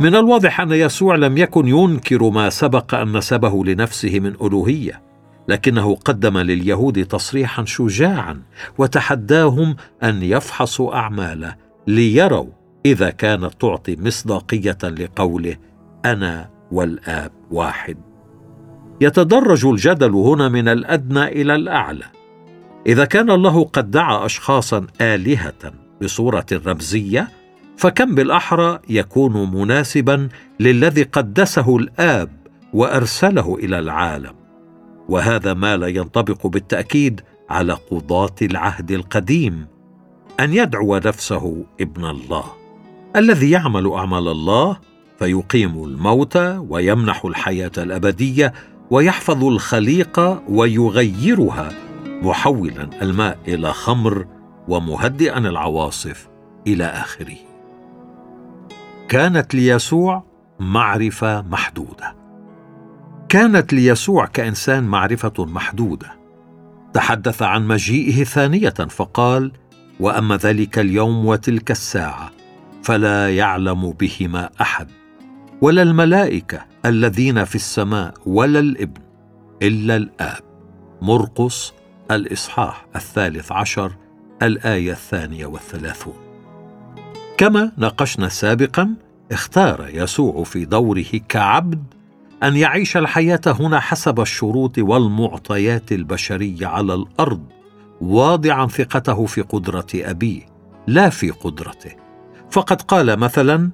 من الواضح أن يسوع لم يكن ينكر ما سبق أن نسبه لنفسه من ألوهية لكنه قدم لليهود تصريحا شجاعا وتحداهم أن يفحصوا أعماله ليروا إذا كانت تعطي مصداقية لقوله أنا والآب واحد. يتدرج الجدل هنا من الأدنى إلى الأعلى. إذا كان الله قد دعا اشخاصا آلهة بصورة رمزية فكم بالأحرى يكون مناسبا للذي قدسه الآب وأرسله إلى العالم. وهذا ما لا ينطبق بالتأكيد على قضاة العهد القديم أن يدعو نفسه ابن الله. الذي يعمل أعمال الله فيقيم الموتى ويمنح الحياة الأبدية ويحفظ الخليقه ويغيرها محولا الماء إلى خمر ومهدئا العواصف إلى آخره. كانت ليسوع معرفة محدودة. كانت ليسوع كإنسان معرفة محدودة. تحدث عن مجيئه ثانية فقال وأما ذلك اليوم وتلك الساعة فلا يعلم بهما أحد ولا الملائكة الذين في السماء ولا الإبن إلا الآب. مرقس الإصحاح الثالث عشر الآية الثانية والثلاثون. كما ناقشنا سابقا اختار يسوع في دوره كعبد أن يعيش الحياة هنا حسب الشروط والمعطيات البشرية على الأرض واضعا ثقته في قدرة أبيه لا في قدرته. فقد قال مثلا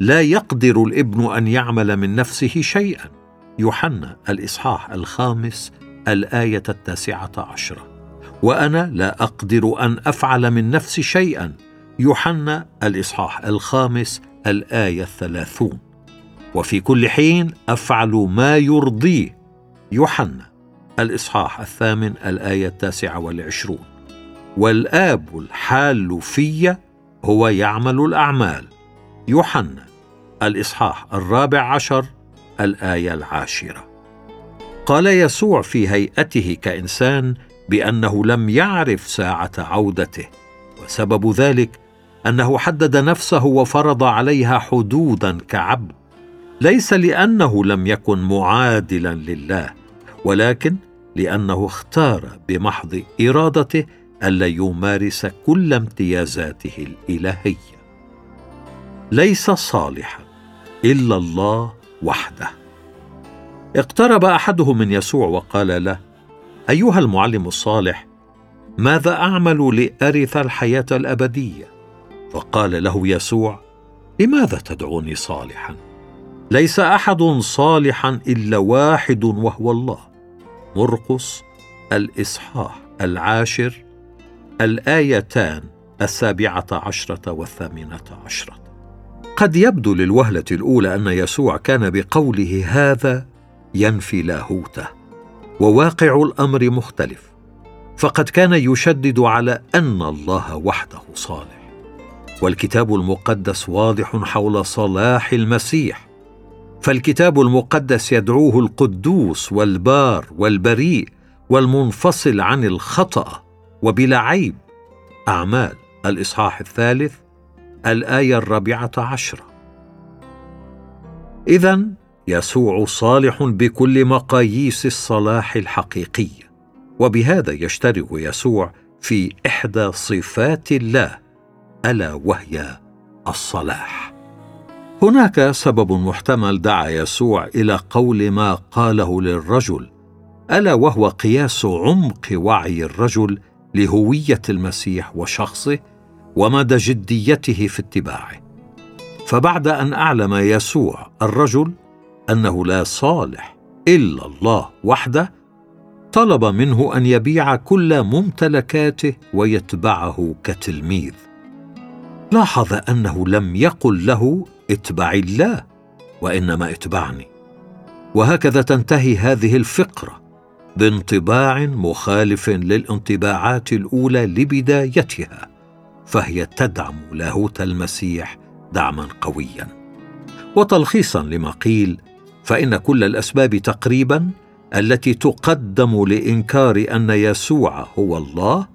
لا يقدر الابن أن يعمل من نفسه شيئا. يوحنا الإصحاح الخامس الآية التاسعة عشرة. وأنا لا أقدر أن أفعل من نفسي شيئا. يوحنا الإصحاح الخامس الآية الثلاثون. وفي كل حين أفعل ما يرضيه يوحنا الإصحاح الثامن الآية التاسعة والعشرون. والآب الحال في هو يعمل الأعمال. يوحنا الإصحاح الرابع عشر الآية العاشرة. قال يسوع في هيئته كإنسان بأنه لم يعرف ساعة عودته وسبب ذلك أنه حدد نفسه وفرض عليها حدودا كعبد ليس لأنه لم يكن معادلا لله ولكن لأنه اختار بمحض إرادته ألا يمارس كل امتيازاته الإلهية. ليس صالحا إلا الله وحده. اقترب أحدهم من يسوع وقال له أيها المعلم الصالح ماذا أعمل لأرث الحياة الأبدية؟ فقال له يسوع لماذا تدعوني صالحا؟ ليس أحد صالحا إلا واحد وهو الله مرقس الإصحاح العاشر الآيتان السابعة عشرة والثامنة عشرة. قد يبدو للوهلة الأولى أن يسوع كان بقوله هذا ينفي لاهوته وواقع الأمر مختلف فقد كان يشدد على أن الله وحده صالح. والكتاب المقدس واضح حول صلاح المسيح. فالكتاب المقدس يدعوه القدوس والبار والبريء والمنفصل عن الخطأ وبلا عيب. أعمال الإصحاح الثالث الآية الرابعة عشرة. اذا يسوع صالح بكل مقاييس الصلاح الحقيقيه وبهذا يشترك يسوع في إحدى صفات الله ألا وهي الصلاح. هناك سبب محتمل دعا يسوع إلى قول ما قاله للرجل ألا وهو قياس عمق وعي الرجل لهوية المسيح وشخصه ومدى جديته في اتباعه. فبعد أن أعلم يسوع الرجل أنه لا صالح إلا الله وحده طلب منه أن يبيع كل ممتلكاته ويتبعه كتلميذ. لاحظ أنه لم يقل له اتبع الله وإنما اتبعني. وهكذا تنتهي هذه الفقرة بانطباع مخالف للانطباعات الأولى لبدايتها فهي تدعم لاهوت المسيح دعما قويا. وتلخيصا لما قيل فإن كل الأسباب تقريبا التي تقدم لإنكار أن يسوع هو الله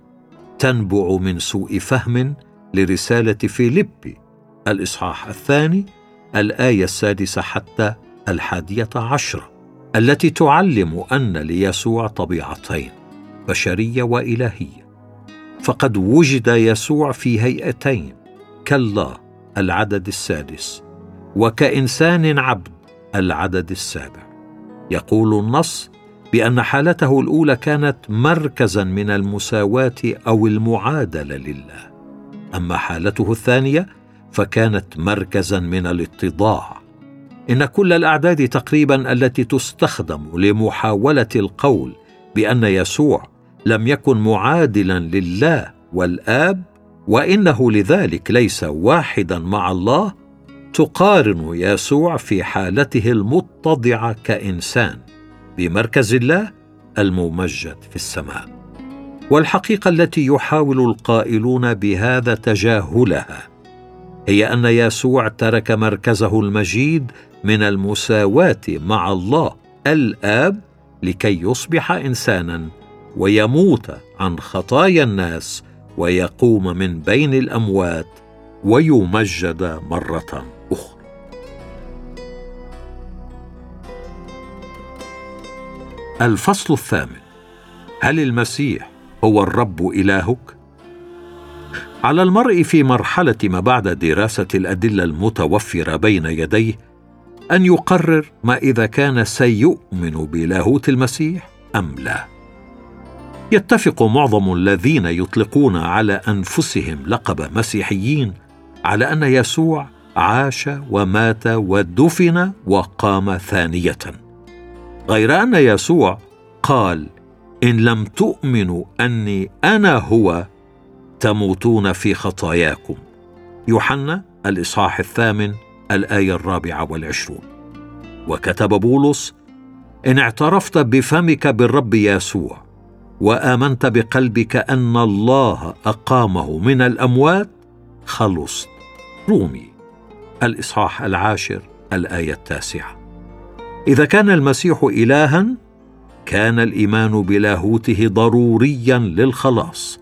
تنبع من سوء فهم لرسالة فيليبي. الإصحاح الثاني الآية السادسة حتى الحادية عشرة التي تعلم أن ليسوع طبيعتين بشرية وإلهية. فقد وجد يسوع في هيئتين كالله العدد السادس وكإنسان عبد العدد السابع. يقول النص بأن حالته الأولى كانت مركزا من المساواة أو المعادلة لله. أما حالته الثانية فكانت مركزا من الاتضاع. إن كل الأعداد تقريبا التي تستخدم لمحاولة القول بأن يسوع لم يكن معادلا لله والآب وإنه لذلك ليس واحدا مع الله تقارن يسوع في حالته المتضعة كإنسان بمركز الله الممجد في السماء. والحقيقة التي يحاول القائلون بهذا تجاهلها هي أن يسوع ترك مركزه المجيد من المساواة مع الله الآب لكي يصبح إنسانا ويموت عن خطايا الناس ويقوم من بين الأموات ويمجد مرة أخرى. الفصل الثامن هل المسيح هو الرب إلهك؟ على المرء في مرحلة ما بعد دراسة الأدلة المتوفرة بين يديه أن يقرر ما إذا كان سيؤمن بلاهوت المسيح أم لا. يتفق معظم الذين يطلقون على أنفسهم لقب مسيحيين على أن يسوع عاش ومات ودفن وقام ثانية. غير أن يسوع قال إن لم تؤمنوا أني أنا هو تموتون في خطاياكم. يوحنا الإصحاح الثامن الآية الرابعة والعشرون. وكتب بولس إن اعترفت بفمك بالرب يسوع وآمنت بقلبك أن الله أقامه من الأموات خلصت. رومي الإصحاح العاشر الآية التاسعة. إذا كان المسيح الها كان الإيمان بلاهوته ضروريا للخلاص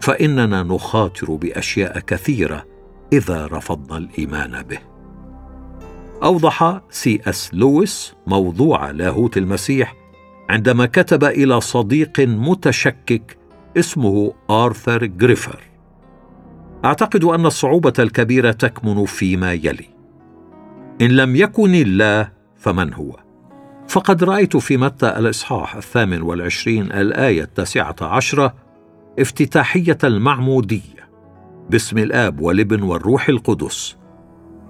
فإننا نخاطر بأشياء كثيرة إذا رفضنا الإيمان به. أوضح سي أس لويس موضوع لاهوت المسيح عندما كتب إلى صديق متشكك اسمه آرثر جريفر. أعتقد أن الصعوبة الكبيرة تكمن فيما يلي. إن لم يكن الله فمن هو؟ فقد رأيت في متى الإصحاح الثامن والعشرين الآية التاسعة عشرة افتتاحية المعمودية. باسم الآب والابن والروح القدس.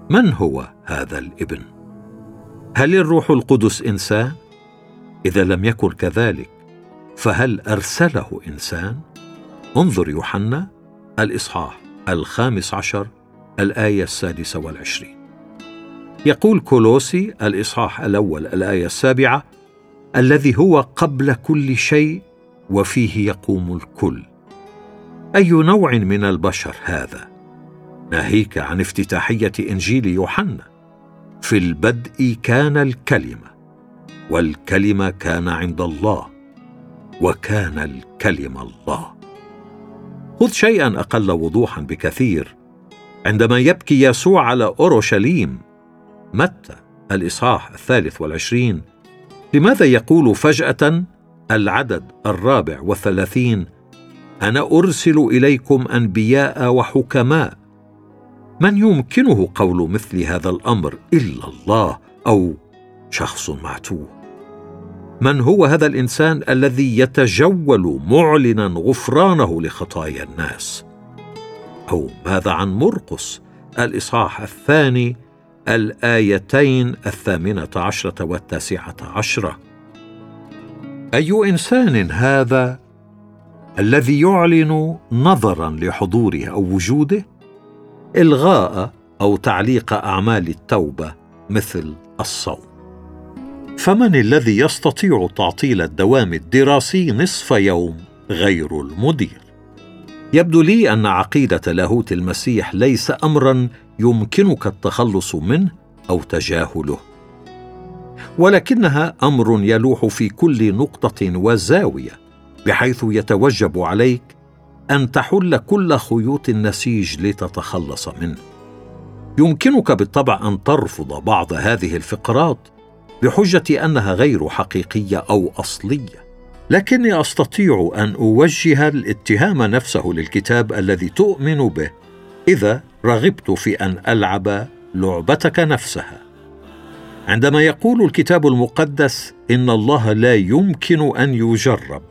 من هو هذا الابن؟ هل الروح القدس إنسان؟ إذا لم يكن كذلك فهل أرسله إنسان؟ انظر يوحنا الإصحاح الخامس عشر الآية السادسة والعشرين. يقول كولوسي الإصحاح الأول الآية السابعة الذي هو قبل كل شيء وفيه يقوم الكل. أي نوع من البشر هذا؟ ناهيك عن افتتاحية إنجيل يوحنا. في البدء كان الكلمة والكلمة كان عند الله وكان الكلمة الله. خذ شيئا أقل وضوحا بكثير. عندما يبكي يسوع على أورشليم متى الإصحاح الثالث والعشرين؟ لماذا يقول فجأة العدد الرابع والثلاثين أنا أرسل إليكم أنبياء وحكماء من يمكنه قول مثل هذا الأمر إلا الله أو شخص معتوه؟ من هو هذا الإنسان الذي يتجول معلنا غفرانه لخطايا الناس؟ أو ماذا عن مرقس الإصحاح الثاني الآيتين الثامنة عشرة والتاسعة عشرة. أي إنسان هذا الذي يعلن نظرا لحضوره أو وجوده؟ إلغاء أو تعليق أعمال التوبة مثل الصوم. فمن الذي يستطيع تعطيل الدوام الدراسي نصف يوم غير المدير؟ يبدو لي أن عقيدة لاهوت المسيح ليس امرا يمكنك التخلص منه أو تجاهله. ولكنها أمر يلوح في كل نقطة وزاوية بحيث يتوجب عليك أن تحل كل خيوط النسيج لتتخلص منه. يمكنك بالطبع أن ترفض بعض هذه الفقرات بحجة أنها غير حقيقية أو أصلية. لكني أستطيع أن أوجه الاتهام نفسه للكتاب الذي تؤمن به. إذا رغبت في أن ألعب لعبتك نفسها. عندما يقول الكتاب المقدس إن الله لا يمكن أن يجرب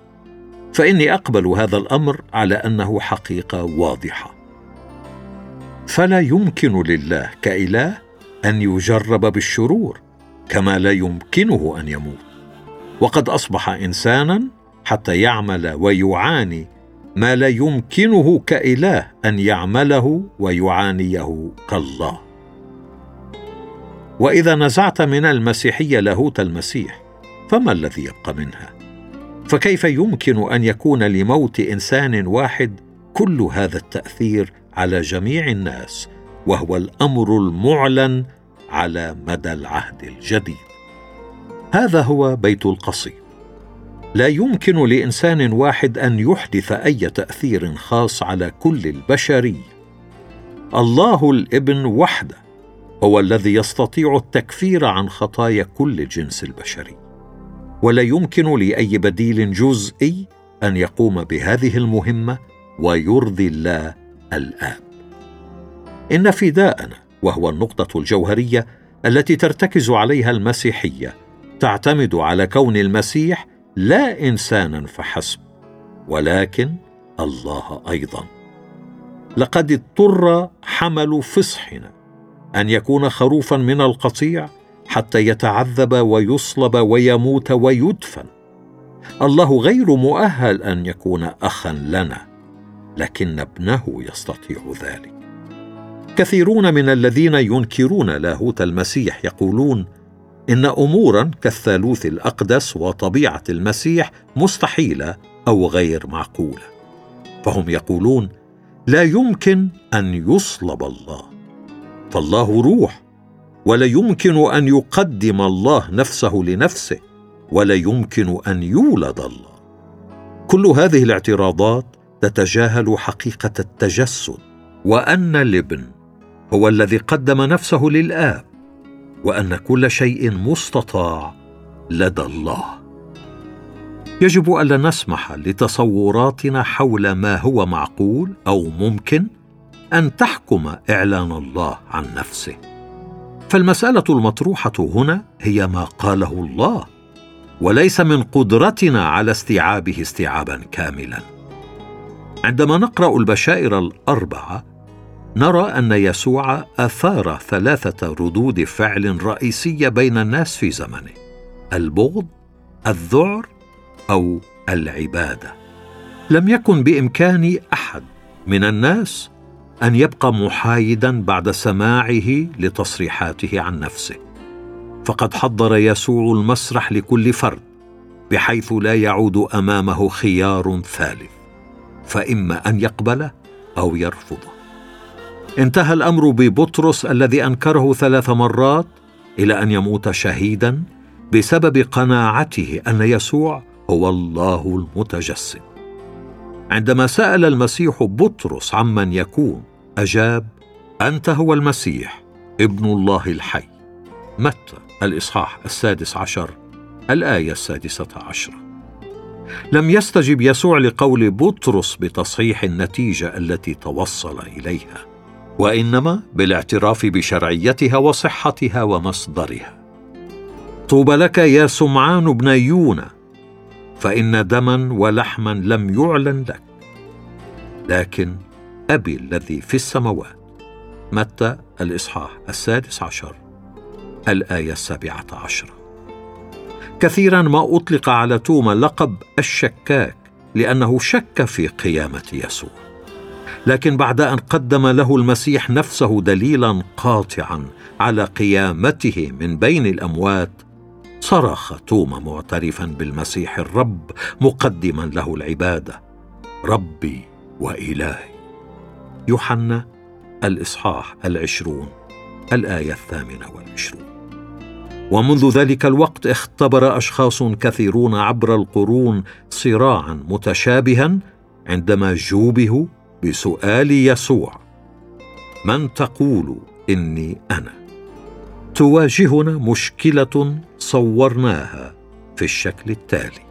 فإني أقبل هذا الأمر على أنه حقيقة واضحة. فلا يمكن لله كإله أن يجرب بالشرور كما لا يمكنه أن يموت. وقد أصبح إنسانا حتى يعمل ويعاني ما لا يمكنه كإله أن يعمله ويعانيه كالله. وإذا نزعت من المسيحية لاهوت المسيح فما الذي يبقى منها؟ فكيف يمكن أن يكون لموت إنسان واحد كل هذا التأثير على جميع الناس وهو الأمر المعلن على مدى العهد الجديد؟ هذا هو بيت القصيد لا يمكن لإنسان واحد أن يحدث أي تأثير خاص على كل البشريه الله الإبن وحده هو الذي يستطيع التكفير عن خطايا كل الجنس البشري ولا يمكن لأي بديل جزئي أن يقوم بهذه المهمة ويرضي الله الاب إن فداءنا وهو النقطة الجوهرية التي ترتكز عليها المسيحية تعتمد على كون المسيح لا إنسانا فحسب ولكن الله أيضا. لقد اضطر حمل فصحنا أن يكون خروفا من القطيع حتى يتعذب ويصلب ويموت ويدفن. الله غير مؤهل أن يكون اخا لنا لكن ابنه يستطيع ذلك. كثيرون من الذين ينكرون لاهوت المسيح يقولون إن امورا كالثالوث الأقدس وطبيعة المسيح مستحيلة أو غير معقولة. فهم يقولون لا يمكن أن يصلب الله. فالله روح ولا يمكن أن يقدم الله نفسه لنفسه ولا يمكن أن يولد الله. كل هذه الاعتراضات تتجاهل حقيقة التجسد وأن الابن هو الذي قدم نفسه للآب. وأن كل شيء مستطاع لدى الله. يجب ألا نسمح لتصوراتنا حول ما هو معقول أو ممكن أن تحكم إعلان الله عن نفسه. فالمسألة المطروحة هنا هي ما قاله الله وليس من قدرتنا على استيعابه استيعابا كاملا. عندما نقرأ البشائر الأربعة نرى أن يسوع أثار ثلاثة ردود فعل رئيسية بين الناس في زمنه البغض الذعر أو العبادة. لم يكن بإمكان أحد من الناس أن يبقى محايدا بعد سماعه لتصريحاته عن نفسه. فقد حضر يسوع المسرح لكل فرد بحيث لا يعود أمامه خيار ثالث فإما أن يقبله أو يرفضه. انتهى الأمر ببطرس الذي أنكره ثلاث مرات إلى أن يموت شهيدا بسبب قناعته أن يسوع هو الله المتجسد. عندما سأل المسيح بطرس عمن يكون أجاب أنت هو المسيح ابن الله الحي. متى؟ الإصحاح السادس عشر الآية السادسة عشرة. لم يستجب يسوع لقول بطرس بتصحيح النتيجة التي توصل إليها. وإنما بالاعتراف بشرعيتها وصحتها ومصدرها. طوبى لك يا سمعان بن يونا فإن دما ولحما لم يعلن لك. لكن أبي الذي في السماوات. متى؟ الإصحاح السادس عشر الآية السابعة عشرة. كثيرا ما أطلق على توما لقب الشكاك لأنه شك في قيامة يسوع. لكن بعد أن قدم له المسيح نفسه دليلا قاطعا على قيامته من بين الأموات صرخ توما معترفا بالمسيح الرب مقدما له العبادة. ربي وإلهي. يوحنا الإصحاح العشرون الآية الثامنة والعشرون. ومنذ ذلك الوقت اختبر أشخاص كثيرون عبر القرون صراعا متشابها عندما جوبهوا بسؤال يسوع من تقول إني أنا؟ تواجهنا مشكلة صورناها في الشكل التالي.